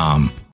um,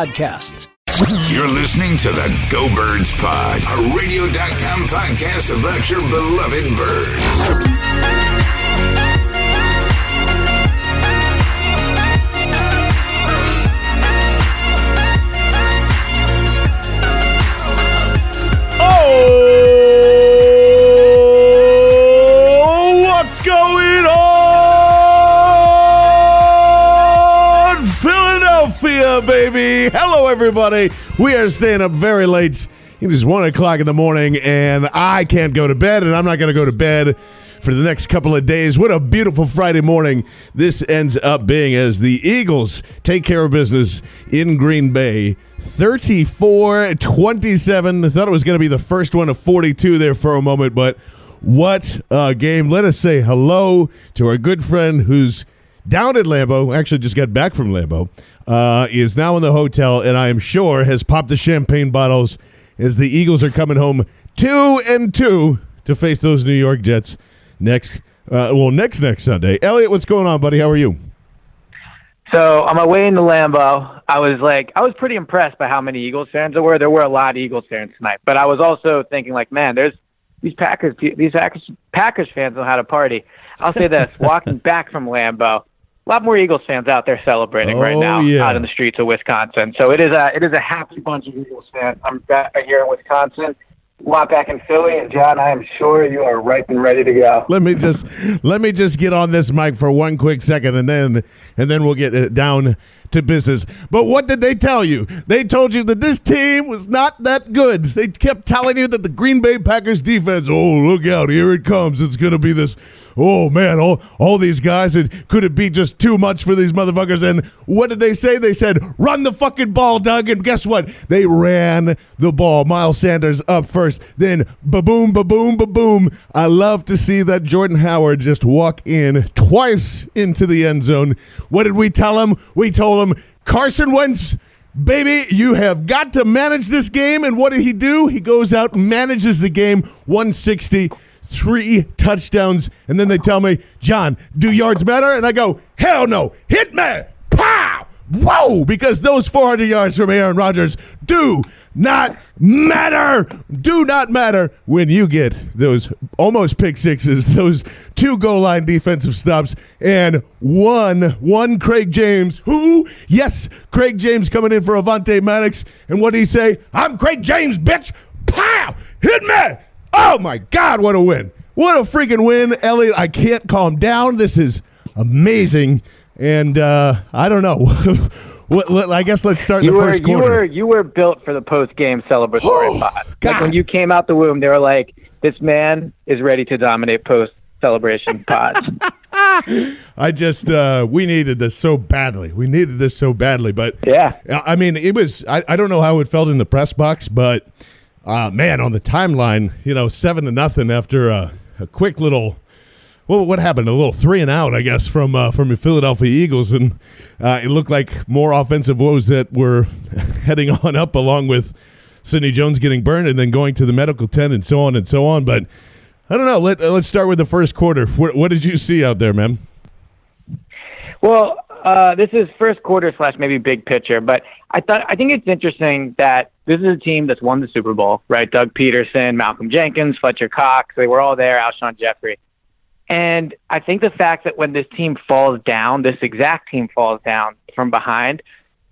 podcasts. You're listening to the Go Birds Pod, a radio.com podcast about your beloved birds. Baby? Hello, everybody. We are staying up very late. It is one o'clock in the morning, and I can't go to bed, and I'm not going to go to bed for the next couple of days. What a beautiful Friday morning this ends up being as the Eagles take care of business in Green Bay. 34 27. I thought it was going to be the first one of 42 there for a moment, but what a game. Let us say hello to our good friend who's down at Lambeau, actually just got back from Lambeau, uh, is now in the hotel, and I am sure has popped the champagne bottles as the Eagles are coming home two and two to face those New York Jets next. Uh, well, next next Sunday. Elliot, what's going on, buddy? How are you? So on my way into Lambeau, I was like, I was pretty impressed by how many Eagles fans there were. There were a lot of Eagles fans tonight, but I was also thinking, like, man, there's these Packers, these Packers, Packers fans know how to party. I'll say this: walking back from Lambeau, a lot more Eagles fans out there celebrating right Oh, now yeah. out in the streets of Wisconsin. So it is a it is a happy bunch of Eagles fans. I'm back here in Wisconsin. A lot back in Philly, and John, I am sure you are ripe and ready to go. Let me just let me just get on this mic for one quick second, and then and then we'll get it down to business. But what did they tell you? They told you that this team was not that good. They kept telling you that the Green Bay Packers defense. Oh, look out! Here it comes. It's going to be this. Oh man, all all these guys. It could it be just too much for these motherfuckers? And what did they say? They said, "Run the fucking ball, Doug." And guess what? They ran the ball. Miles Sanders up first, then ba boom, ba boom, ba boom. I love to see that Jordan Howard just walk in twice into the end zone. What did we tell him? We told him Carson Wentz. Baby, you have got to manage this game. And what did he do? He goes out, manages the game 160, three touchdowns. And then they tell me, John, do yards matter? And I go, hell no. Hit me. Whoa, because those 400 yards from Aaron Rodgers do not matter. Do not matter when you get those almost pick sixes, those two goal line defensive stops, and one, one Craig James, who, yes, Craig James coming in for Avonte Maddox. And what did he say? I'm Craig James, bitch. Pow! Hit me! Oh my God, what a win. What a freaking win. Elliot, I can't calm down. This is amazing. And uh, I don't know. What- I guess let's start You the were first you quarter. were you were built for the post game celebratory pod. God. Like when you came out the womb, they were like, "This man is ready to dominate post celebration pods." I just uh, we needed this so badly. We needed this so badly, but Yeah. I mean, it was. I, I don't know how it felt in the press box, but uh, man, on the timeline, you know, seven to nothing after a, a quick little. Well, what happened? A little three and out, I guess, from uh, from the Philadelphia Eagles, and uh, it looked like more offensive woes that were heading on up, along with Sidney Jones getting burned and then going to the medical tent and so on and so on. But I don't know. Let uh, let's start with the first quarter. What, what did you see out there, man? Well, uh, this is first quarter slash maybe big picture, but I thought I think it's interesting that this is a team that's won the Super Bowl, right? Doug Pederson, Malcolm Jenkins, Fletcher Cox, they were all there. Alshon Jeffery, and I think the fact that when this team falls down, this exact team falls down from behind,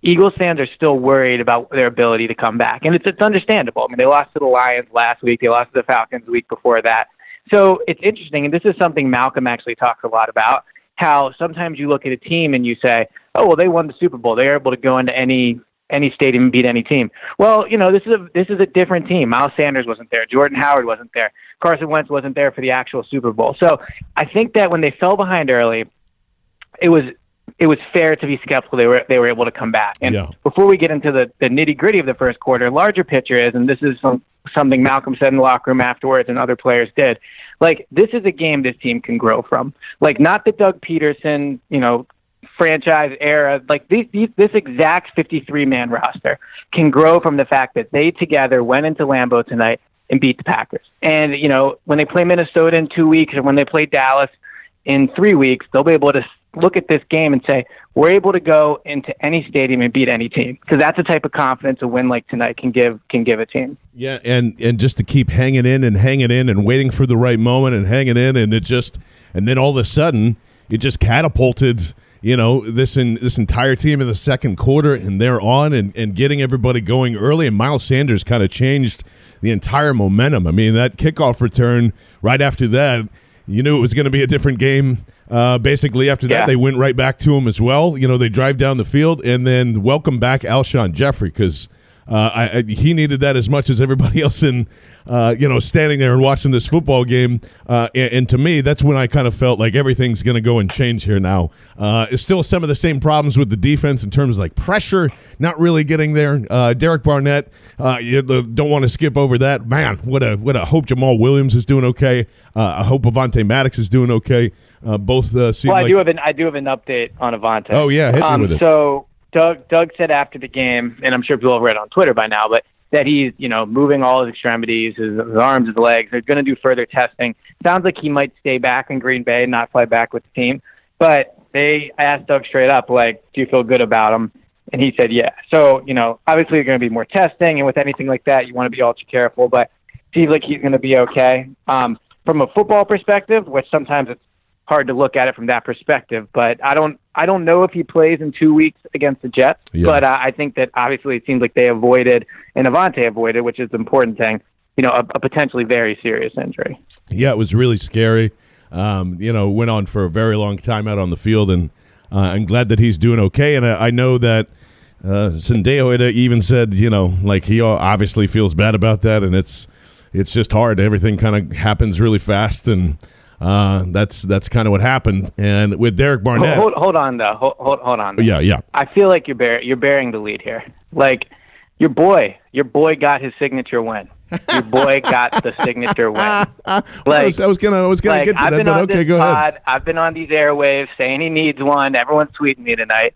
Eagles fans are still worried about their ability to come back, and it's it's understandable. I mean, they lost to the Lions last week, they lost to the Falcons the week before that. So it's interesting, and this is something Malcolm actually talks a lot about. How sometimes you look at a team and you say, "Oh, well, they won the Super Bowl. They're able to go into any any stadium beat any team." Well, you know, this is a this is a different team. Miles Sanders wasn't there. Jordan Howard wasn't there. Carson Wentz wasn't there for the actual Super Bowl. So I think that when they fell behind early, it was it was fair to be skeptical they were they were able to come back. And Yeah. before we get into the, the nitty gritty of the first quarter, larger picture is, and this is some, something Malcolm said in the locker room afterwards, and other players did. Like this is a game this team can grow from. Like not the Doug Pederson, you know, franchise era. Like this exact 53 man roster can grow from the fact that they together went into Lambeau tonight and beat the Packers. And you know when they play Minnesota in two weeks, or when they play Dallas in three weeks, they'll be able to look at this game and say, we're able to go into any stadium and beat any team because that's the type of confidence a win like tonight can give can give a team. Yeah, and and just to keep hanging in and hanging in and waiting for the right moment and hanging in, and it just and then all of a sudden it just catapulted. You know this in this entire team in the second quarter, and they're on and, and getting everybody going early. And Miles Sanders kind of changed the entire momentum. I mean, that kickoff return right after that, you knew it was going to be a different game. Uh, basically, after that, Yeah. they went right back to him as well. You know, they drive down the field and then welcome back Alshon Jeffery because uh, I, I, he needed that as much as everybody else in, uh, you know, standing there and watching this football game. Uh, and, and to me, that's when I kind of felt like everything's going to go and change here now. Uh, it's still some of the same problems with the defense in terms of like pressure, not really getting there. Uh, Derek Barnett, uh, you don't want to skip over that. Man, what a what a hope Jamaal Williams is doing okay. Uh, I hope Avonte Maddox is doing okay. Uh, both uh, seem Well, I like do have an I do have an update on Avonte. Oh, yeah, hit me um, with it. So Doug Doug said after the game, and I'm sure people have read on Twitter by now, but that he's you know moving all his extremities, his, his arms, his legs. They're going to do further testing. Sounds like he might stay back in Green Bay and not fly back with the team. But they asked Doug straight up, like, do you feel good about him? And he said, yeah. So you know, obviously, there's going to be more testing, and with anything like that, you want to be ultra careful. But seems like he's going to be okay. Um, from a football perspective, which sometimes it's hard to look at it from that perspective. But I don't I don't know if he plays in two weeks against the Jets. Yeah. But uh, I think that obviously it seems like they avoided and Avonte avoided, which is the important thing. You know, a, a potentially very serious injury. Yeah, it was really scary. Um, you know, went on for a very long time out on the field, and uh, I'm glad that he's doing okay. And I, I know that uh, Sendejo even said, you know, like he obviously feels bad about that, and it's it's just hard. Everything kind of happens really fast, and uh, that's that's kind of what happened. And with Derek Barnett, hold, hold on though. Hold, hold, hold on. Though. yeah, yeah, I feel like you're bear, you're bearing the lead here. Like your boy, your boy got his signature win. Your boy got the signature win. I Like- was, I was gonna I was gonna like, get to I've that, but okay, go ahead. I've been on these airwaves saying he needs one. Everyone's tweeting me tonight.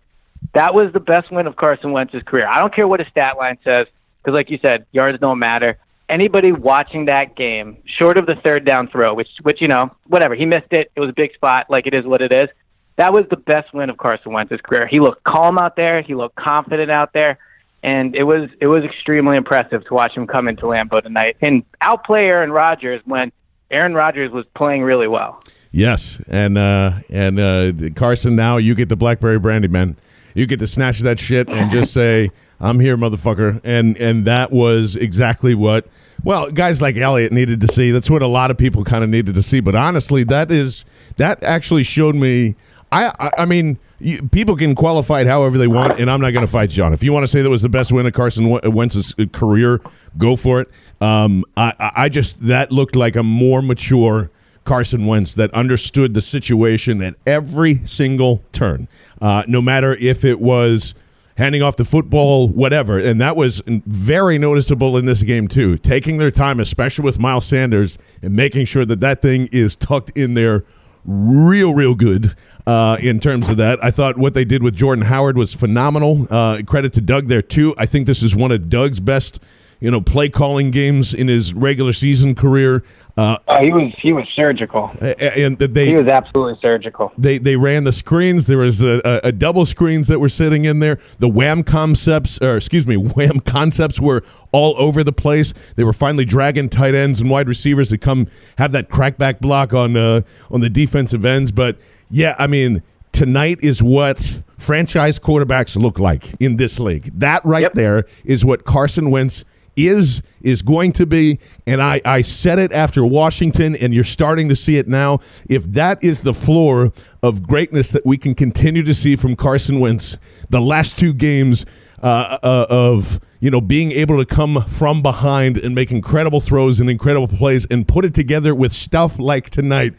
That was the best win of Carson Wentz's career. I don't care what his stat line says, because like you said, yards don't matter. Anybody watching that game, short of the third down throw, which which you know, whatever, he missed it. It was a big spot, like it is what it is. That was the best win of Carson Wentz's career. He looked calm out there. He looked confident out there, and it was it was extremely impressive to watch him come into Lambeau tonight and outplay Aaron Rodgers when Aaron Rodgers was playing really well. Yes, and uh, and uh, Carson, now you get the BlackBerry brandy, man. You get to snatch that shit and just say, "I'm here, motherfucker," and and that was exactly what. Well, guys like Elliot needed to see. That's what a lot of people kind of needed to see. But honestly, that is that actually showed me. I I, I mean, you, people can qualify it however they want, and I'm not going to fight on. If you want to say that was the best win of Carson Wentz's career, go for it. Um, I I just that looked like a more mature. Carson Wentz that understood the situation at every single turn, uh, no matter if it was handing off the football, whatever. And that was very noticeable in this game, too. Taking their time, especially with Miles Sanders, and making sure that that thing is tucked in there real, real good uh, in terms of that. I thought what they did with Jordan Howard was phenomenal. Uh, credit to Doug there, too. I think this is one of Doug's best. You know, play calling games in his regular season career, uh, Oh, he was he was surgical. and they He was absolutely surgical. they they ran the screens. There was a, a, a double screens that were sitting in there. The wham concepts, or excuse me, wham concepts were all over the place. They were finally dragging tight ends and wide receivers to come have that crackback block on uh, on the defensive ends. But yeah, I mean, tonight is what franchise quarterbacks look like in this league. That right Yep. there is what Carson Wentz is is going to be and I, I said it after washington and you're starting to see it now if that is the floor of greatness that we can continue to see from carson wentz the last two games uh, uh, of you know being able to come from behind and make incredible throws and incredible plays and put it together with stuff like tonight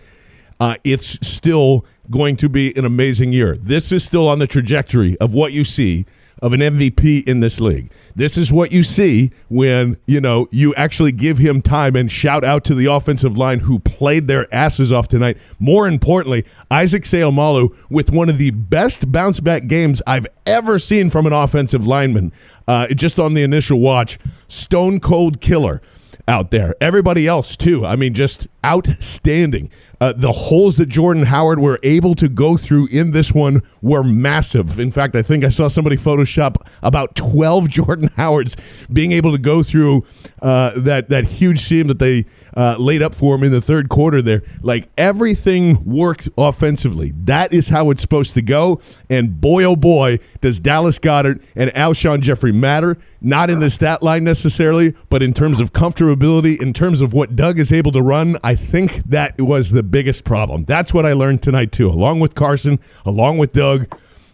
uh, it's still going to be an amazing year. This is still on the trajectory of what you see of an MVP in this league. This is what you see when, you know, you actually give him time and shout out to the offensive line who played their asses off tonight. More importantly, Isaac Seumalo with one of the best bounce back games I've ever seen from an offensive lineman. Uh, just on the initial watch, stone cold killer out there. Everybody else too. I mean, just outstanding. Uh, the holes that Jordan Howard were able to go through in this one were massive. In fact, I think I saw somebody Photoshop about twelve Jordan Howards being able to go through uh, that that huge seam that they uh, laid up for him in the third quarter. There, like everything worked offensively. That is how it's supposed to go. And boy, oh boy, does Dallas Goedert and Alshon Jeffery matter. Not in the stat line necessarily, but in terms of comfortability, in terms of what Doug is able to run, I think that was the biggest problem. That's what I learned tonight too, along with Carson, along with Doug.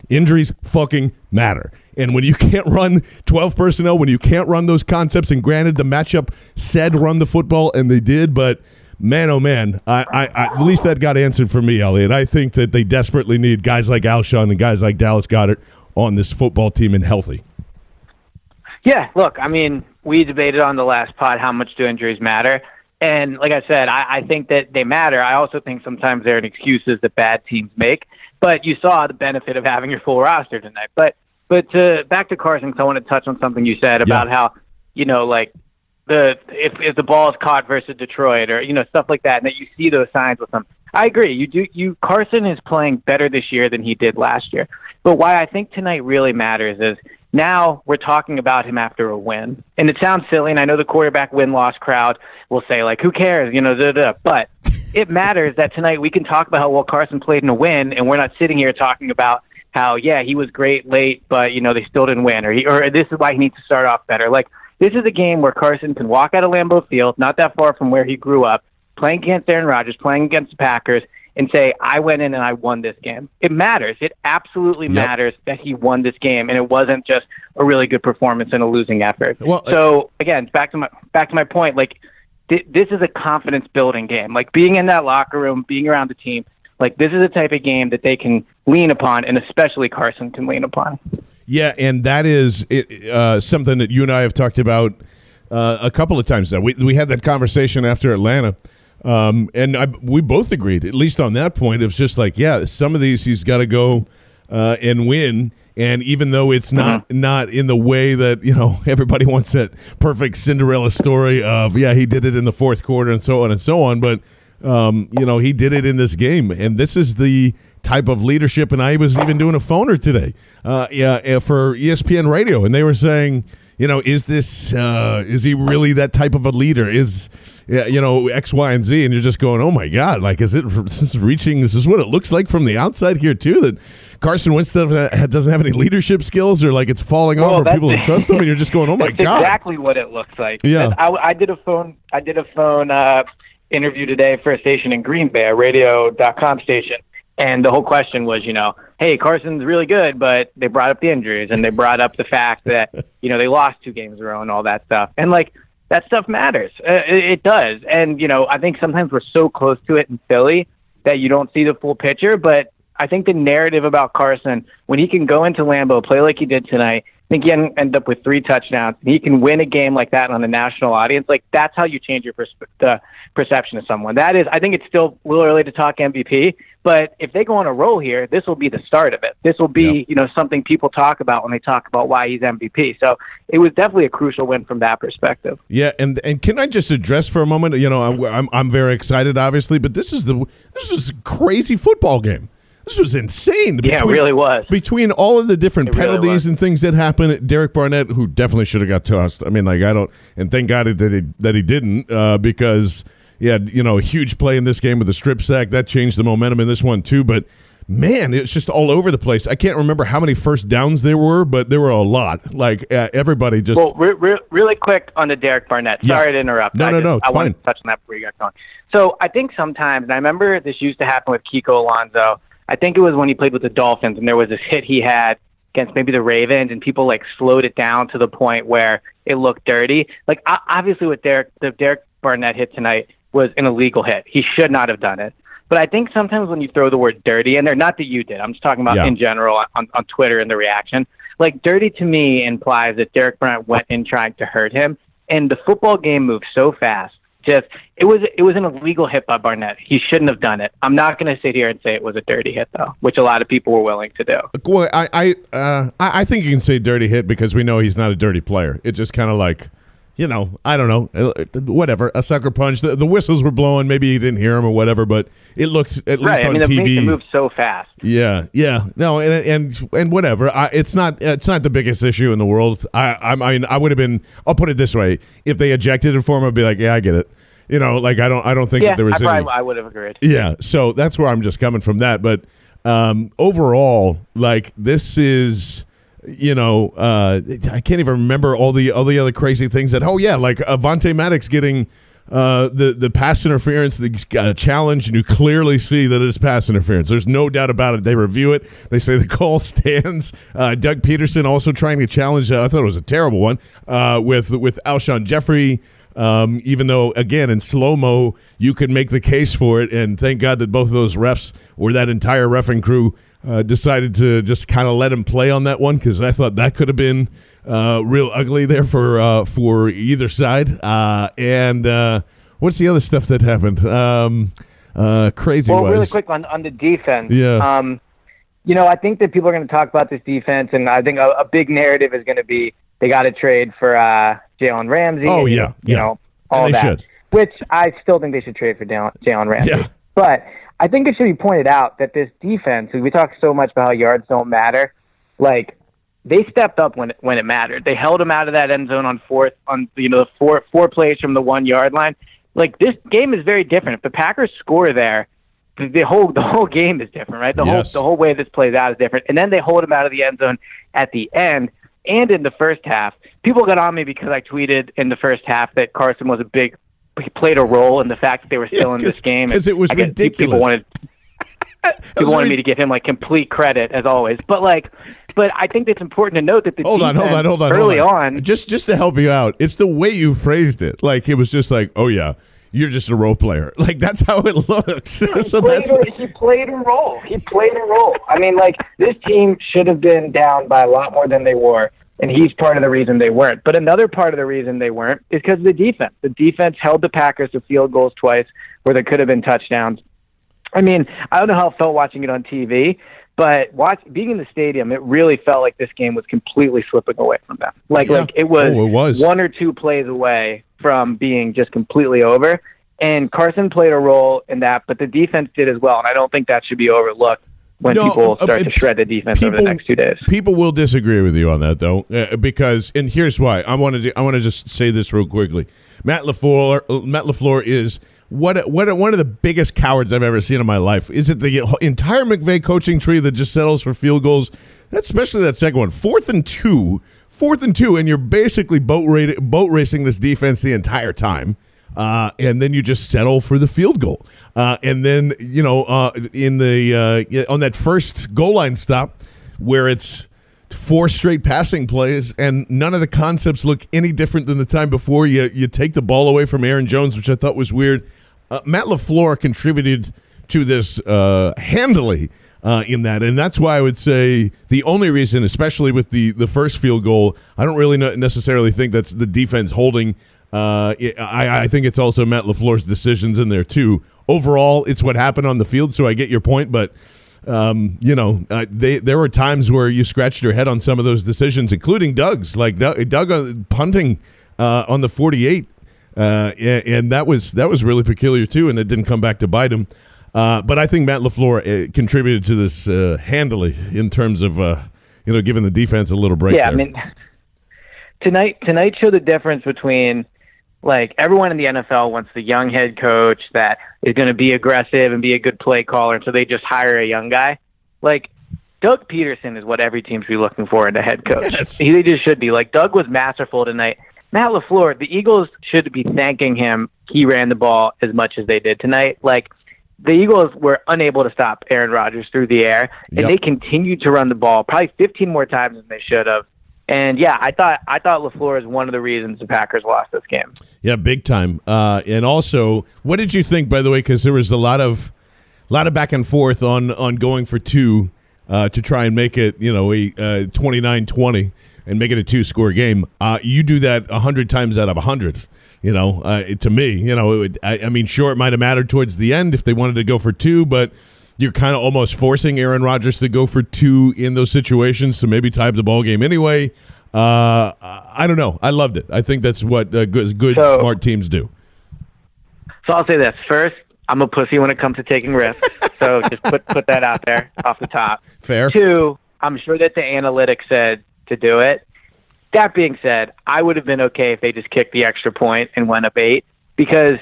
Injuries fucking matter. And when you can't run 12 personnel, when you can't run those concepts, and granted, the matchup said run the football, and they did, but man, oh man, I, I, I, at least that got answered for me, Elliot. I think that they desperately need guys like Alshon and guys like Dallas Goedert on this football team and healthy. Yeah, look, I mean, we debated on the last pod how much do injuries matter. And like I said, I, I think that they matter. I also think sometimes they're an excuses that bad teams make. But you saw the benefit of having your full roster tonight. But but to back to Carson, I want to touch on something you said about Yeah. how you know like the if if the ball is caught versus Detroit or you know stuff like that, and that you see those signs with them. I agree. You do. You Carson is playing better this year than he did last year. But why I think tonight really matters is now we're talking about him after a win, and it sounds silly. And I know the quarterback win loss crowd will say like, "Who cares?" You know, da, da, but it matters that tonight we can talk about how well Carson played in a win, and we're not sitting here talking about how yeah he was great late, but you know they still didn't win, or he, or this is why he needs to start off better. Like this is a game where Carson can walk out of Lambeau Field, not that far from where he grew up, playing against Aaron Rodgers, playing against the Packers, and say, I went in and I won this game. It matters. It absolutely Yep. matters that he won this game, and it wasn't just a really good performance and a losing effort. Well, so again, back to my back to my point. Like th- this is a confidence building game. Like being in that locker room, being around the team. Like this is a type of game that they can lean upon, and especially Carson can lean upon. Yeah, and that is it, uh, something that you and I have talked about uh, a couple of times. Now we we had that conversation after Atlanta, um, and I, we both agreed, at least on that point. It was just like, yeah, some of these he's got to go uh, and win. And even though it's not not in the way that you know everybody wants that perfect Cinderella story of yeah he did it in the fourth quarter and so on and so on, but um, you know he did it in this game, and this is the type of leadership. And I was even doing a phoner today, uh, yeah, uh, for ESPN Radio, and they were saying, you know, is this uh, is he really that type of a leader? Is yeah, you know X, Y, and Z, and you're just going, oh my god, like is it is this is reaching? Is this what it looks like from the outside here too? That Carson Wentz doesn't doesn't have any leadership skills, or like it's falling Well, off, or people don't trust him, and you're just going, oh my That's god. exactly what it looks like. Yeah. I, I did a phone. I did a phone uh, interview today for a station in Green Bay, a radio.com station, and the whole question was, you know, hey, Carson's really good, but they brought up the injuries and they brought up the fact that you know they lost two games in a row and all that stuff, and like that stuff matters. Uh, it, it does, and you know, I think sometimes we're so close to it in Philly that you don't see the full picture, but I think the narrative about Carson, when he can go into Lambeau, play like he did tonight, I think he end up with three touchdowns, and he can win a game like that on a national audience. Like that's how you change your the perception of someone. That is, I think it's still a little early to talk MVP, but if they go on a roll here, this will be the start of it. This will be, Yeah. you know, something people talk about when they talk about why he's MVP. So it was definitely a crucial win from that perspective. Yeah, and and can I just address for a moment? You know, I'm I'm, I'm very excited, obviously, but this is the this is a crazy football game. This was insane. Yeah, it really was. Between all of the different It penalties was. and things that happened, Derek Barnett, who definitely should have got tossed. I mean, like I don't, and thank God that he that he didn't, uh, because had you know, a huge play in this game with the strip sack that changed the momentum in this one too. But man, it's just all over the place. I can't remember how many first downs there were, but there were a lot. Like uh, everybody just. Well, re- re- really quick on the Derek Barnett. Yeah. Sorry to interrupt. No, I no, just, no, it's I wanted fine. to touch on that before you got going. So I think sometimes, and I remember this used to happen with Kiko Alonso. I think it was when he played with the Dolphins, and there was this hit he had against maybe the Ravens, and people like slowed it down to the point where it looked dirty. Like obviously, with Derek, the Derek Barnett hit tonight was an illegal hit. He should not have done it. But I think sometimes when you throw the word dirty in there, not that you did, I'm just talking about Yeah. in general on, on Twitter and the reaction. Like dirty to me implies that Derek Barnett went in trying to hurt him, and the football game moves so fast. Just it was it was an illegal hit by Barnett. He shouldn't have done it. I'm not going to sit here and say it was a dirty hit though, which a lot of people were willing to do. Well, I I, uh, I think you can say dirty hit because we know he's not a dirty player. It just kind of like, you know, I don't know, uh, whatever, a sucker punch. The, the whistles were blowing. Maybe he didn't hear them or whatever, but it looked at least Right. I on mean, TV. it move so fast. Yeah, yeah, no, and and and whatever. I, it's not it's not the biggest issue in the world. I I mean I would have been. I'll put it this way: if they ejected it for him, I'd be like, yeah, I get it. You know, like I don't I don't think Yeah, that there was I any. I would have agreed. Yeah, so that's where I'm just coming from that. But um, overall, like this is, you know, uh, I can't even remember all the all the other crazy things that. Oh yeah, like Avonte Maddox getting. Uh, the the pass interference, the uh, challenge, and you clearly see that it's pass interference. There's no doubt about it. They review it. They say the call stands. Uh, Doug Pederson also trying to challenge. Uh, I thought it was a terrible one uh, with with Alshon Jeffery. Um, even though, again, in slow mo, you could make the case for it. And thank God that both of those refs or that entire refing crew uh, decided to just kind of let him play on that one because I thought that could have been uh, real ugly there for uh, for either side. Uh, and uh, what's the other stuff that happened? Um, uh, crazy Well, really quick on on the defense. Yeah. Um, you know, I think that people are going to talk about this defense, and I think a, a big narrative is going to be they got to trade for uh, Jalen Ramsey. Oh, and, yeah, you yeah. know all that. should. Which I still think they should trade for Jalen Jalen Ramsey. Yeah. But I think it should be pointed out that this defense, we talk so much about how yards don't matter, like they stepped up when it, when it mattered. They held him out of that end zone on fourth on you know the four four plays from the one yard line. Like this game is very different. If the Packers score there, the, the whole the whole game is different, right? The Yes. whole the whole way this plays out is different. And then they hold him out of the end zone at the end and in the first half. People got on me because I tweeted in the first half that Carson was a big played a role in the fact that they were still in 'cause- this game. 'cause it was I ridiculous. People wanted people wanted me to give him like complete credit as always. But like, but I think it's important to note that the Hold on, hold on, hold on. Early hold on, just just to help you out, it's the way you phrased it. Like it was just like, oh yeah, you're just a role player. Like that's how it looks. so played that's a, he played a role. He played a role. I mean, like this team should have been down by a lot more than they were, and he's part of the reason they weren't. But another part of the reason they weren't is because of the defense. The defense held the Packers to field goals twice where there could have been touchdowns. I mean, I don't know how it felt watching it on TV, but watch being in the stadium, it really felt like this game was completely slipping away from them. Like Yeah. like it was, Oh, it was. one or two plays away from being just completely over. And Carson played a role in that, but the defense did as well. And I don't think that should be overlooked when No, people uh, start uh, to shred the defense over the next two days. People will disagree with you on that though, uh, because and here's why. I want to I want to just say this real quickly. Matt LaFleur uh, Matt LaFleur is what what one of the biggest cowards I've ever seen in my life. Is it the entire McVay coaching tree that just settles for field goals? That's especially that second one, fourth and two, fourth and two, and you're basically boat ra- boat racing this defense the entire time. Uh, and then you just settle for the field goal. Uh, and then you know, uh, in the uh, on that first goal line stop, where it's four straight passing plays and none of the concepts look any different than the time before. You you take the ball away from Aaron Jones, which I thought was weird. Uh, Matt LaFleur contributed to this uh, handily. Uh, in that, and that's why I would say the only reason, especially with the the first field goal, I don't really necessarily think that's the defense holding uh, I, I think it's also Matt LaFleur's decisions in there too. Overall, it's what happened on the field, so I get your point, but um, you know, uh, they there were times where you scratched your head on some of those decisions, including Doug's, like Doug, Doug uh, punting uh, on the forty-eight, uh, and, and that was that was really peculiar too, and it didn't come back to bite him. Uh, but I think Matt LaFleur uh, contributed to this uh, handily in terms of uh, you know giving the defense a little break. Yeah, there. I mean, tonight tonight showed the difference between like everyone in the NFL wants the young head coach that is going to be aggressive and be a good play caller, and so they just hire a young guy. like Doug Pederson is what every team should be looking for in a head coach. Yes. He they just should be. Like Doug was masterful tonight. Matt LaFleur, the Eagles should be thanking him. He ran the ball as much as they did tonight. Like the Eagles were unable to stop Aaron Rodgers through the air, and Yep. they continued to run the ball probably 15 more times than they should have. And yeah, I thought I thought LaFleur is one of the reasons the Packers lost this game. Yeah, big time. Uh, and also, what did you think, by the way? Because there was a lot of, a lot of back and forth on on going for two uh, to try and make it, you know, a uh, 29-20 and make it a two score game. Uh, you do that a hundred times out of a hundred. You know, uh, to me, you know, would, I, I mean, sure, it might have mattered towards the end if they wanted to go for two, but you're kind of almost forcing Aaron Rodgers to go for two in those situations to maybe tie up the ball game anyway. Uh, I don't know. I loved it. I think that's what uh, good, good So- smart teams do. So I'll say this first: I'm a pussy when it comes to taking risks. so just put put that out there off the top. Fair. Two, I'm sure that the analytics said to do it. That being said, I would have been okay if they just kicked the extra point and went up eight because,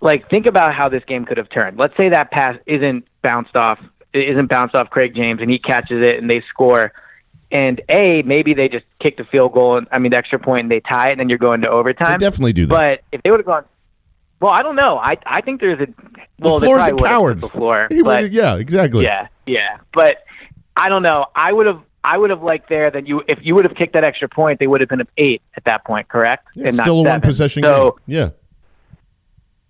like, think about how this game could have turned. Let's say that pass isn't bounced off, isn't bounced off Craig James, and he catches it and they score. And a maybe they just kick the field goal, and I mean the extra point, and they tie it, and then you're going to overtime. They definitely do that. But if they would have gone, well, I don't know. I I think there's a well, they LaFleur's a coward. before, He but yeah, exactly. yeah, yeah. But I don't know. I would have. I would have liked there that you if you would have kicked that extra point, they would have been up eight at that point, correct? Yeah, not still a one possession so, game. Yeah.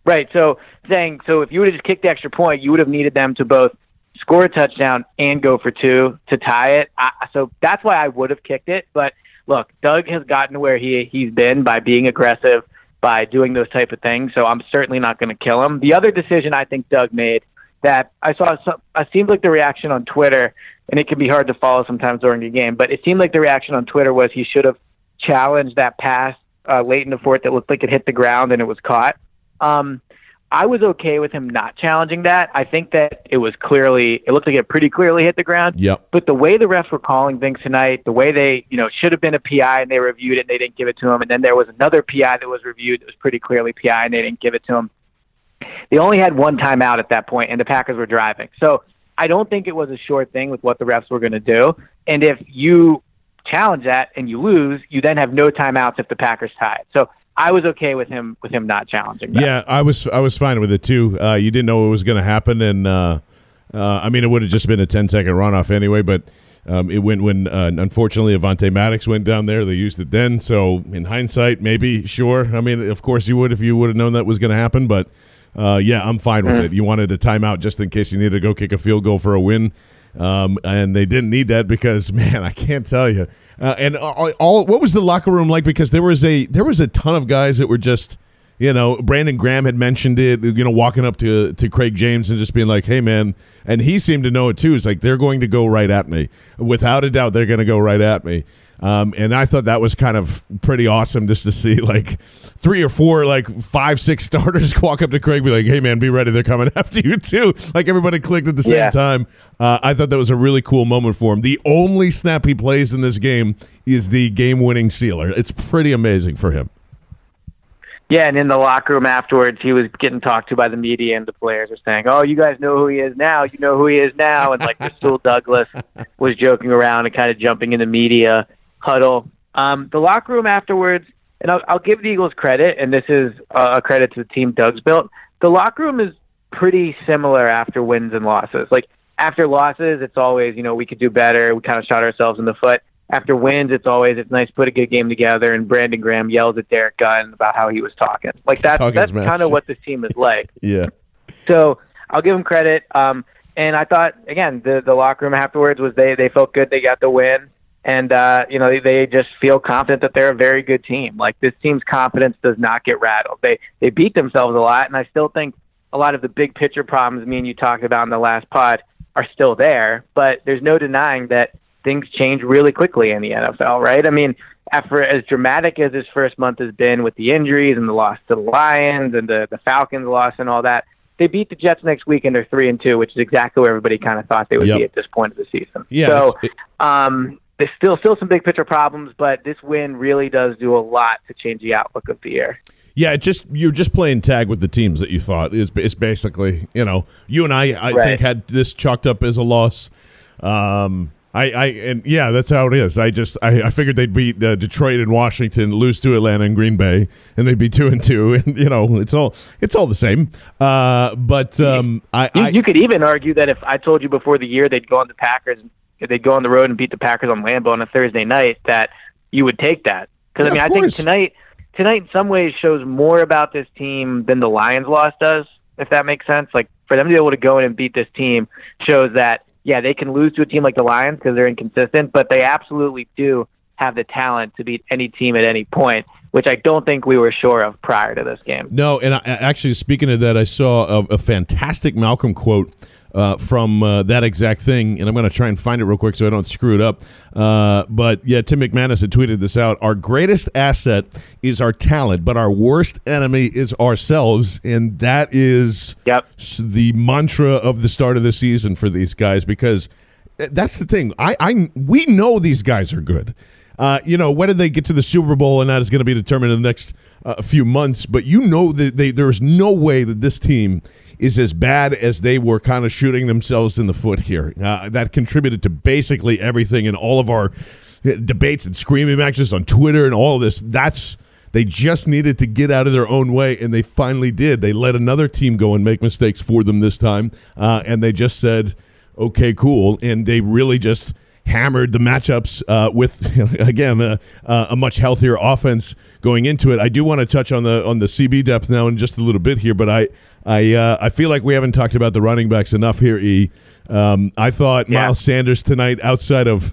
Right. So saying so if you would have just kicked the extra point, you would have needed them to both score a touchdown and go for two to tie it. I, so that's why I would have kicked it. But look, Doug has gotten to where he he's been by being aggressive, by doing those type of things. So I'm certainly not going to kill him. The other decision I think Doug made that I saw some, it seemed like the reaction on Twitter, and it can be hard to follow sometimes during the game, but it seemed like the reaction on Twitter was he should have challenged that pass uh, late in the fourth that looked like it hit the ground and it was caught. Um, I was okay with him not challenging that. I think that it was clearly, it looked like it pretty clearly hit the ground. Yep. But the way the refs were calling things tonight, the way they, you know, should have been a PI and they reviewed it and they didn't give it to him. And then there was another PI that was reviewed that was pretty clearly PI and they didn't give it to him. They only had one timeout at that point and the Packers were driving. So I don't think it was a short thing with what the refs were going to do. And if you challenge that and you lose, you then have no timeouts if the Packers tie it. So I was okay with him with him not challenging that. Yeah, I was I was fine with it too. Uh, you didn't know what was going to happen, and uh, uh, I mean it would have just been a 10 second runoff anyway. But um, it went when uh, unfortunately Avonte Maddox went down there. They used it then. So in hindsight, maybe sure. I mean, of course you would if you would have known that was going to happen. But uh, yeah, I'm fine with it. You wanted a timeout just in case you needed to go kick a field goal for a win. Um, and they didn't need that because man, I can't tell you. Uh, and all, all, what was the locker room like? Because there was a there was a ton of guys that were just, you know, Brandon Graham had mentioned it. You know, walking up to to Craig James and just being like, "Hey, man," and he seemed to know it too. It's like they're going to go right at me, without a doubt. They're going to go right at me. Um, and I thought that was kind of pretty awesome just to see like three or four, like five, six starters walk up to Craig, be like, "Hey, man, be ready. They're coming after you too." Like everybody clicked at the same Yeah. time. Uh, I thought that was a really cool moment for him. The only snap he plays in this game is the game-winning sealer. It's pretty amazing for him. Yeah, and in the locker room afterwards, he was getting talked to by the media, and the players were saying, "Oh, you guys know who he is now. You know who he is now." And like Rasul Douglas was joking around and kind of jumping in the media huddle. Um, the locker room afterwards, and I'll, I'll give the Eagles credit, and this is uh, a credit to the team Doug's built. The locker room is pretty similar after wins and losses. Like after losses, it's always you know we could do better. We kind of shot ourselves in the foot. After wins, it's always it's nice to put a good game together. And Brandon Graham yells at Derek Gunn about how he was talking. Like that's Talking that's kind of what this team is like. Yeah. So I'll give him credit. Um, and I thought again, the the locker room afterwards was they they felt good. They got the win, and uh, you know they, they just feel confident that they're a very good team. Like this team's confidence does not get rattled. They they beat themselves a lot, and I still think a lot of the big picture problems me and you talked about in the last pod are still there. But there's no denying that things change really quickly in the NFL, right? I mean, after as dramatic as this first month has been with the injuries and the loss to the Lions and the the Falcons loss and all that, they beat the Jets next week and they're three and two, which is exactly where everybody kind of thought they would Yep. be at this point of the season. Yeah, So um, there's still still some big picture problems, but this win really does do a lot to change the outlook of the year. Yeah, it just you're just playing tag with the teams that you thought is is basically you know you and I I Right. think had this chalked up as a loss. Um, I, I and yeah, that's how it is. I just I, I figured they'd beat uh, Detroit and Washington, lose to Atlanta and Green Bay, and they'd be two and two, and you know it's all it's all the same. Uh, but um, I, You, I you could even argue that if I told you before the year they'd go on the Packers, if they'd go on the road and beat the Packers on Lambeau on a Thursday night, that you would take that. Because Yeah, I mean, I think tonight, tonight in some ways shows more about this team than the Lions loss does. If that makes sense, like for them to be able to go in and beat this team shows that yeah, they can lose to a team like the Lions because they're inconsistent, but they absolutely do have the talent to beat any team at any point, which I don't think we were sure of prior to this game. No, and I, actually, speaking of that, I saw a, a fantastic Malcolm quote uh, from uh, that exact thing, and I'm going to try and find it real quick so I don't screw it up. Uh, but yeah, Tim McManus had tweeted this out. Our greatest asset is our talent, but our worst enemy is ourselves, and that is Yep. the mantra of the start of the season for these guys because uh, that's the thing. I, I we know these guys are good. Uh, you know whether they get to the Super Bowl or not is going to be determined in the next uh, few months. But you know that they, there is no way that this team is as bad as they were kind of shooting themselves in the foot here. Uh, that contributed to basically everything in all of our uh, debates and screaming matches on Twitter and all this. That's they just needed to get out of their own way, and they finally did. They let another team go and make mistakes for them this time, uh, and they just said, "Okay, cool," and they really just hammered the matchups uh, with again uh, uh, a much healthier offense going into it. I do want to touch on the on the CB depth now in just a little bit here, but I I uh, I feel like we haven't talked about the running backs enough here. E, um, I thought Yeah. Miles Sanders tonight, outside of.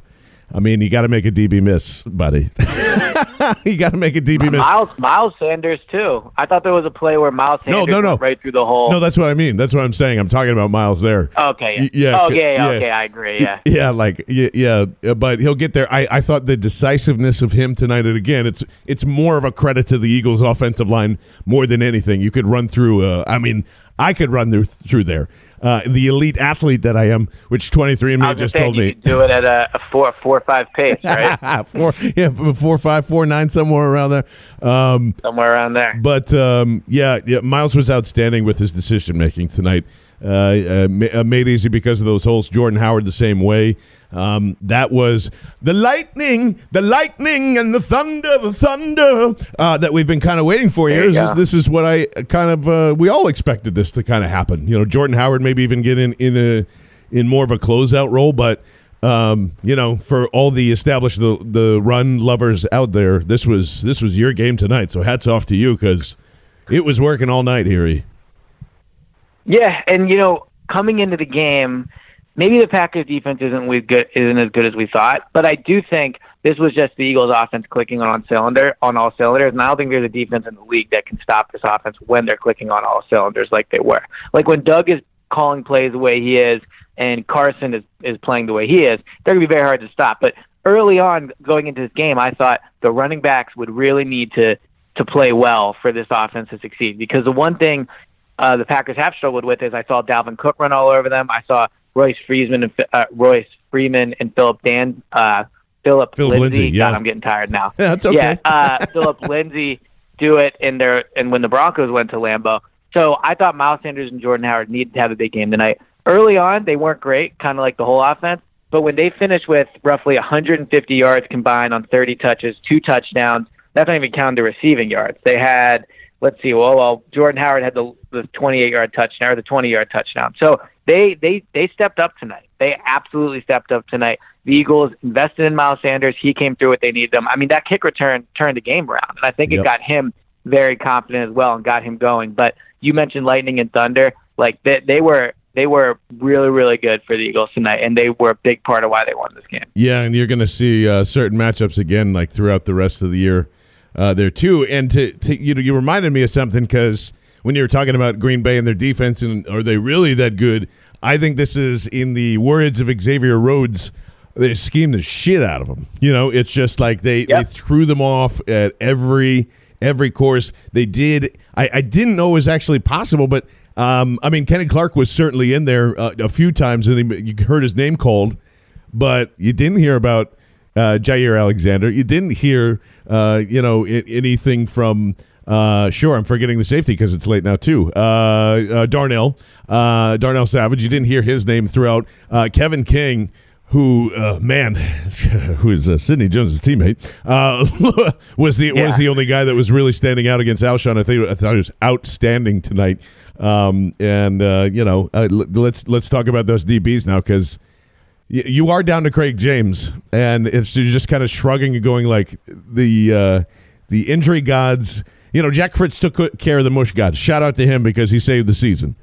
I mean, you got to make a DB miss, buddy. you got to make a DB miss. Miles Miles Sanders too. I thought there was a play where Miles No, Sanders no, no. went right through the hole. No, that's what I mean. That's what I'm saying. I'm talking about Miles there. okay, Y- yeah. yeah, Oh, c- yeah, yeah, yeah. okay, I agree. Yeah. Yeah, like yeah, yeah, uh, but he'll get there. I, I thought the decisiveness of him tonight, and again, it's it's more of a credit to the Eagles' offensive line more than anything. You could run through. Uh, I mean, I could run through through there. Uh, the elite athlete that I am, which 23 and I me was just saying told you me. do it at a, a four four five pace, right? four, yeah, four, five, four, nine, somewhere around there. Um, Somewhere around there. But um, yeah, yeah, Miles was outstanding with his decision making tonight. Uh, uh, uh, made easy because of those holes. Jordan Howard the same way. Um, that was the lightning, the lightning, and the thunder, the thunder uh, that we've been kind of waiting for here. This, is- this is what I kind of uh, we all expected this to kind of happen. You know, Jordan Howard maybe even get in in a in more of a closeout role, but um, you know, for all the established the the run lovers out there, this was this was your game tonight. So hats off to you because it was working all night, Erie. Yeah, and you know, coming into the game, maybe the Packers defense isn't we good isn't as good as we thought, but I do think this was just the Eagles offense clicking on cylinder on all cylinders, and I don't think there's a defense in the league that can stop this offense when they're clicking on all cylinders like they were. Like when Doug is calling plays the way he is and Carson is is playing the way he is, they're gonna be very hard to stop. But early on going into this game, I thought the running backs would really need to to play well for this offense to succeed because the one thing uh, the Packers have struggled with is I saw Dalvin Cook run all over them. I saw Royce Freeman and uh, Royce Freeman and Philip Dan uh, Philip Phillip Lindsay. Lindsay, yeah. God, I'm getting tired now. Yeah, that's okay. Yeah, uh, Phillip Lindsay do it in their and when the Broncos went to Lambeau. So I thought Miles Sanders and Jordan Howard needed to have a big game tonight. Early on, they weren't great, kind of like the whole offense. But when they finished with roughly 150 yards combined on 30 touches, two touchdowns, that's not even counting the receiving yards. They had, let's see, well, well Jordan Howard had the the 28 yard touchdown or the 20 yard touchdown. So they they they stepped up tonight. They absolutely stepped up tonight. The Eagles invested in Miles Sanders. He came through what they needed them. I mean, that kick return turned the game around, and I think Yep. it got him very confident as well and got him going. But you mentioned lightning and thunder, like they, they were they were really really good for the Eagles tonight, and they were a big part of why they won this game. Yeah, and you're going to see uh, certain matchups again, like throughout the rest of the year uh, there too. And to, to you know, you reminded me of something because when you were talking about Green Bay and their defense, and are they really that good? I think this is, in the words of Xavier Rhodes, they schemed the shit out of them. You know, it's just like they they threw them off at every every course. They did. I, I didn't know it was actually possible, but um, I mean, Kenny Clark was certainly in there uh, a few times, and he, you heard his name called but you didn't hear about uh, Jaire Alexander. You didn't hear, uh, you know, I- anything from. Uh, sure, I'm forgetting the safety because it's late now too. Uh, uh, Darnell, uh, Darnell Savage. You didn't hear his name throughout. Uh, Kevin King who uh, man, who is uh, Sidney Jones' teammate, uh, was the Yeah. was the only guy that was really standing out against Alshon. I think I thought he was outstanding tonight. Um, and uh, you know, uh, l- let's let's talk about those DBs now because y- you are down to Craig James, and it's you're just kind of shrugging and going like the uh, the injury gods. You know, Jack Fritz took care of the mush gods. Shout out to him because he saved the season.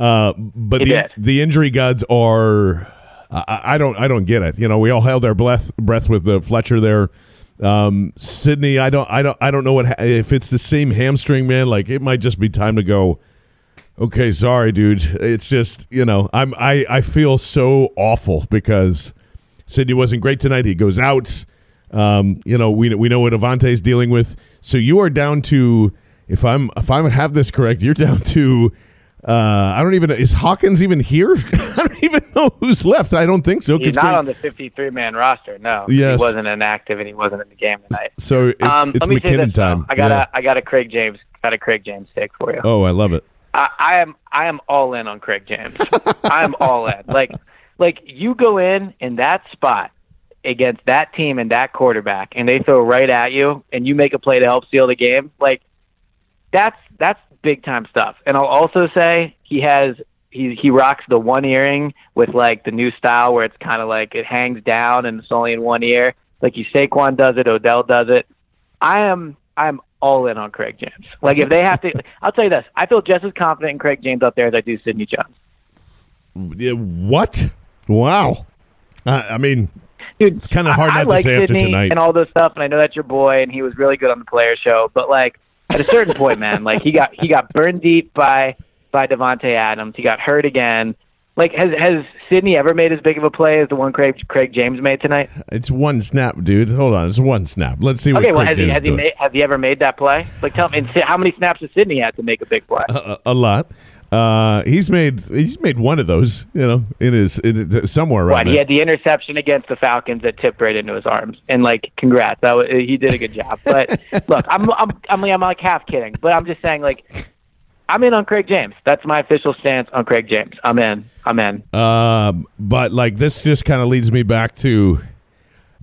Uh, but He the did. the injury gods are. I, I don't. I don't get it. You know, we all held our breath breath with the Fletcher there. Um, Sidney, I don't. I don't. I don't know what ha- if it's the same hamstring, man. Like it might just be time to go. Okay, sorry, dude. It's just you know, I'm I I feel so awful because Sidney wasn't great tonight. He goes out. Um, you know, we we know what Avonte's dealing with. So you are down to if I'm if I have this correct, you're down to uh, I don't even is Hawkins even here? I don't even know who's left. I don't think so. He's not on the 53 man roster. No, Yes. he wasn't inactive and he wasn't in the game tonight. so it, um, it's let me McKinnon this, time. I got Yeah. a I got a Craig James got a Craig James take for you. Oh, I love it. I, I am I am all in on Craig James. I'm all in. Like like you go in in that spot against that team and that quarterback, and they throw right at you, and you make a play to help seal the game. Like that's that's big time stuff. And I'll also say he has he he rocks the one earring with like the new style where it's kind of like it hangs down and it's only in one ear. Like you Saquon does it, Odell does it. I am I'm all in on Craig James. Like if they have to, I'll tell you this: I feel just as confident in Craig James out there as I do Sidney Jones. What? Wow. Uh, I mean, Dude, It's kinda hard I, I not to like say after tonight. and all this stuff, and I know that's your boy, and he was really good on the player show. But like at a certain point, man, like he got he got burned deep by by Davante Adams. He got hurt again. Like has has Sidney ever made as big of a play as the one Craig Craig James made tonight? it's one snap, dude. Hold on, it's one snap. Let's see what Okay, well Craig has he has he made has he ever made that play? Like tell me, how many snaps has Sidney had to make a big play? a, a lot. Uh, he's made he's made one of those, you know, in his in his, somewhere around What he had the interception against the Falcons that tipped right into his arms, and like, congrats, that was, he did a good job. But look, I'm I'm I'm, I'm like half kidding, but I'm just saying like, I'm in on Craig James. That's my official stance on Craig James. I'm in. I'm in. Um, but like this just kind of leads me back to,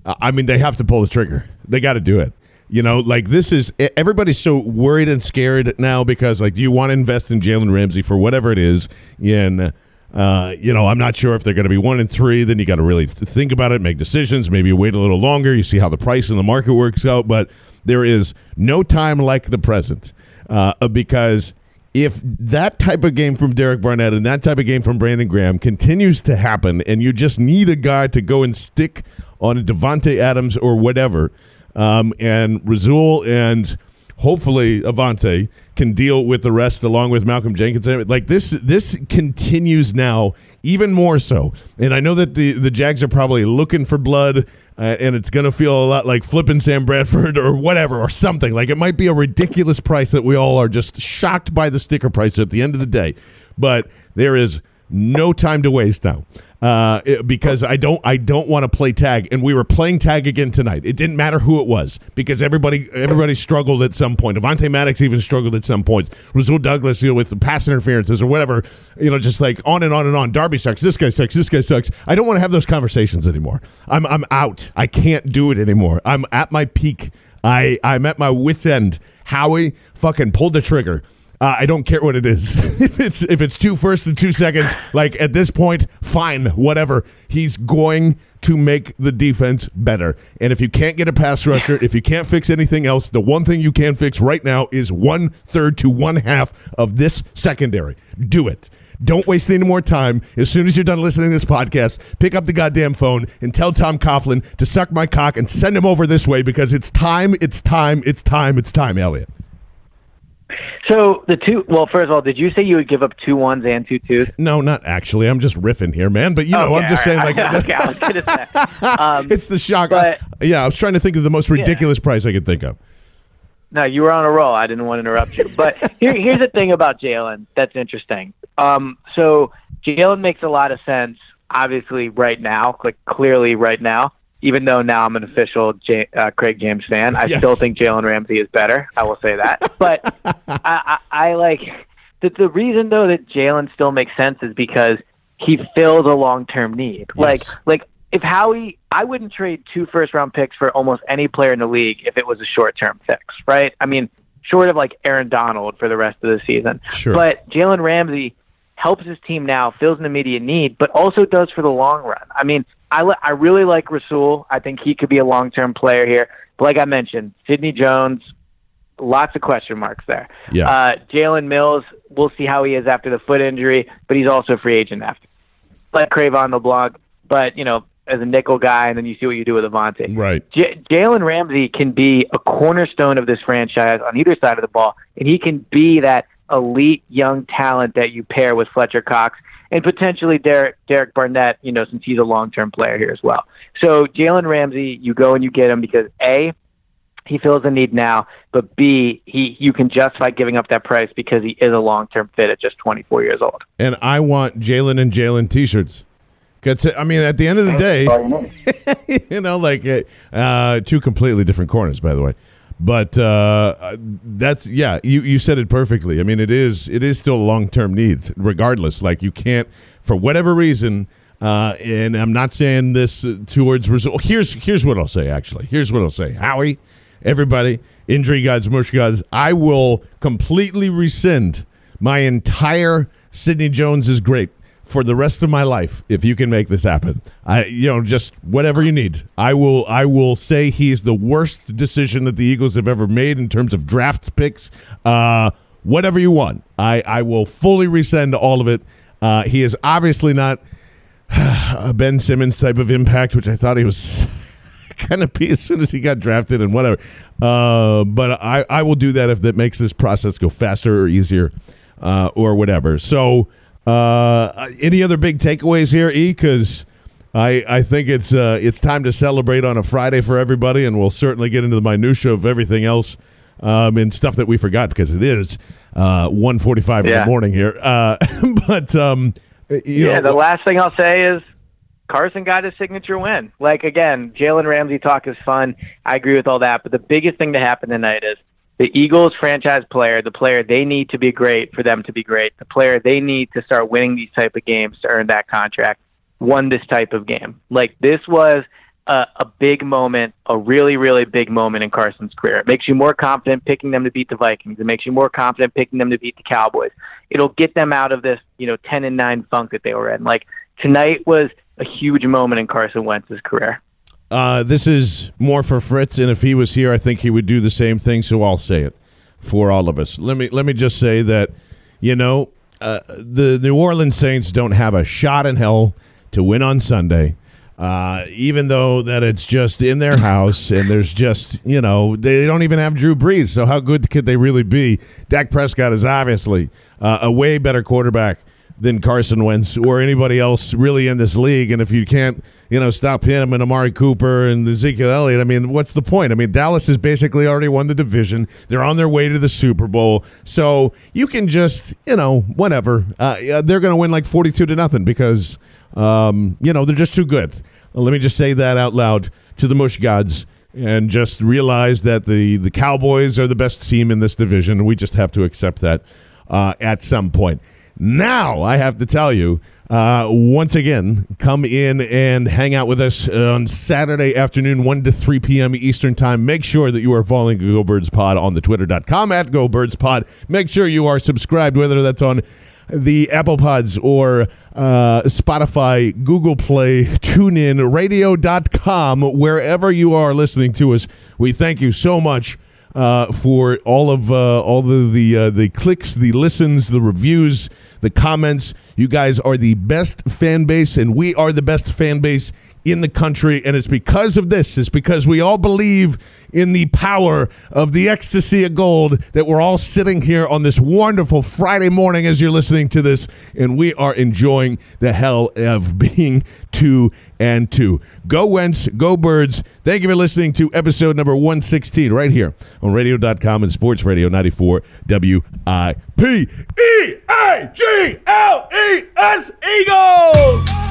uh, I mean, they have to pull the trigger. They got to do it. You know, like this is everybody's so worried and scared now because like, do you want to invest in Jalen Ramsey for whatever it is? In uh, you know, I'm not sure if they're going to be one and three. Then you got to really th- think about it, make decisions. Maybe wait a little longer. You see how the price in the market works out. But there is no time like the present uh, because if that type of game from Derek Barnett and that type of game from Brandon Graham continues to happen, and you just need a guy to go and stick on a Davante Adams or whatever, um, and Rasul and hopefully Avonte can deal with the rest along with Malcolm Jenkins. Like this, this continues now even more so. And I know that the the Jags are probably looking for blood, uh, and it's going to feel a lot like flipping Sam Bradford or whatever or something. Like it might be a ridiculous price that we all are just shocked by the sticker price at the end of the day. But there is no time to waste now. Uh, it- because I don't, I don't want to play tag, and we were playing tag again tonight. It didn't matter who it was because everybody, everybody struggled at some point. Avonte Maddox even struggled at some points. Rasul Douglas, you know, with the pass interferences or whatever, you know, just like on and on and on. Darby sucks. This guy sucks. This guy sucks. I don't want to have those conversations anymore. I'm, I'm out. I can't do it anymore. I'm at my peak. I, I'm at my wits end. Howie fucking pulled the trigger. Uh, I don't care what it is. if it's if it's two first and two seconds, like at this point, fine, whatever. He's going to make the defense better. And if you can't get a pass rusher, if you can't fix anything else, the one thing you can fix right now is one third to one half of this secondary. Do it. Don't waste any more time. As soon as you're done listening to this podcast, pick up the goddamn phone and tell Tom Coughlin to suck my cock and send him over this way because it's time, it's time, it's time, it's time, Elliot. So the two. Well, first of all, did you say you would give up two ones and two twos? No, not actually. I'm just riffing here, man. But you know, Okay, I'm just all saying, right. like, okay, I was gonna say. Um, it's the shock. but- yeah, I was trying to think of the most ridiculous price I could think of. No, you were on a roll. I didn't want to interrupt you. But here, here's the thing about Jalen that's interesting. Um, so Jalen makes a lot of sense, obviously, right now, like clearly right now. Even though now I'm an official J- uh, Craig James fan, I Yes. still think Jalen Ramsey is better. I will say that. But I, I, I like the, the reason though that Jalen still makes sense is because he fills a long term need. Like like if Howie, I wouldn't trade two first round picks for almost any player in the league if it was a short term fix, right? I mean, short of like Aaron Donald for the rest of the season. Sure. But Jalen Ramsey helps his team now, fills an immediate need, but also does for the long run. I mean, I, li- I really like Rasul. I think he could be a long term player here. But like I mentioned, Sidney Jones, lots of question marks there. Yeah. Uh, Jalen Mills, we'll see how he is after the foot injury, but he's also a free agent after. Like Cre'Von LeBlanc, but you know, as a nickel guy, and then you see what you do with Avonte. Right. J- Jalen Ramsey can be a cornerstone of this franchise on either side of the ball, and he can be that elite young talent that you pair with Fletcher Cox and potentially Derek Derek Barnett. You know, since he's a long term player here as well. So Jalen Ramsey, you go and you get him because a he fills a need now, but B, he you can justify giving up that price because he is a long term fit at just 24 years old. And I want Jalen and Jalen T-shirts. 'Cause, I mean, at the end of the day, you know, like uh, uh, two completely different corners, by the way. But uh, that's yeah, you, you said it perfectly. I mean, it is it is still a long term need, regardless. Like you can't, for whatever reason, uh, and I'm not saying this uh, towards result. Here's here's what I'll say. Actually, here's what I'll say. Howie, everybody, injury gods, mush gods. I will completely rescind my entire Sidney Jones is great for the rest of my life if you can make this happen. I you know just whatever you need. I will I will say he's the worst decision that the Eagles have ever made in terms of draft picks. Uh whatever you want. I I will fully rescind all of it. Uh he is obviously not a Ben Simmons type of impact, which I thought he was kind of be as soon as he got drafted and whatever. Uh, but I, I will do that if that makes this process go faster or easier uh, or whatever. So, uh, any other big takeaways here, E? Because I, I think it's uh, it's time to celebrate on a Friday for everybody, and we'll certainly get into the minutia of everything else um, and stuff that we forgot because it is uh, 1.45 in the morning here. Uh, but um, you yeah, know, the last thing I'll say is Carson got his signature win. Like again, Jalen Ramsey talk is fun. I agree with all that, but the biggest thing to happen tonight is the Eagles franchise player, the player they need to be great for them to be great, the player they need to start winning these type of games to earn that contract, won this type of game. Like this was a, a big moment, a really, really big moment in Carson's career. It makes you more confident picking them to beat the Vikings. It makes you more confident picking them to beat the Cowboys. It'll get them out of this, you know, ten and nine funk that they were in. Like tonight was a huge moment in Carson Wentz's career. Uh, this is more for Fritz, and if he was here, I think he would do the same thing. So I'll say it for all of us. Let me let me just say that you know uh, the New Orleans Saints don't have a shot in hell to win on Sunday. Uh, even though that it's just in their house and there's just you know they don't even have Drew Brees, so how good could they really be? Dak Prescott is obviously uh, a way better quarterback than Carson Wentz or anybody else really in this league. And if you can't, you know, stop him and Amari Cooper and Ezekiel Elliott, I mean, what's the point? I mean, Dallas has basically already won the division. They're on their way to the Super Bowl. So you can just, you know, whatever. Uh, they're going to win like 42 to nothing because, um, you know, they're just too good. Let me just say that out loud to the Mush Gods. And just realize that the, the Cowboys are the best team in this division. We just have to accept that uh, at some point. Now, I have to tell you, uh, once again, come in and hang out with us on Saturday afternoon, 1 to 3 p.m. Eastern Time. Make sure that you are following Go Birds Pod on the twitter.com at Go Birds Pod. Make sure you are subscribed, whether that's on the Apple Pods or uh, Spotify, Google Play, TuneIn, radio.com, wherever you are listening to us. We thank you so much uh, for all of uh, all the the uh, the clicks, the listens, the reviews, the comments. You guys are the best fan base, and we are the best fan base in the country. And it's because of this. It's because we all believe in the power of the ecstasy of gold that we're all sitting here on this wonderful Friday morning as you're listening to this, and we are enjoying the hell of being two and two. Go Wentz, go Birds. Thank you for listening to episode number 116 right here on radio.com and Sports Radio 94 WIP. E A G L E S Eagles!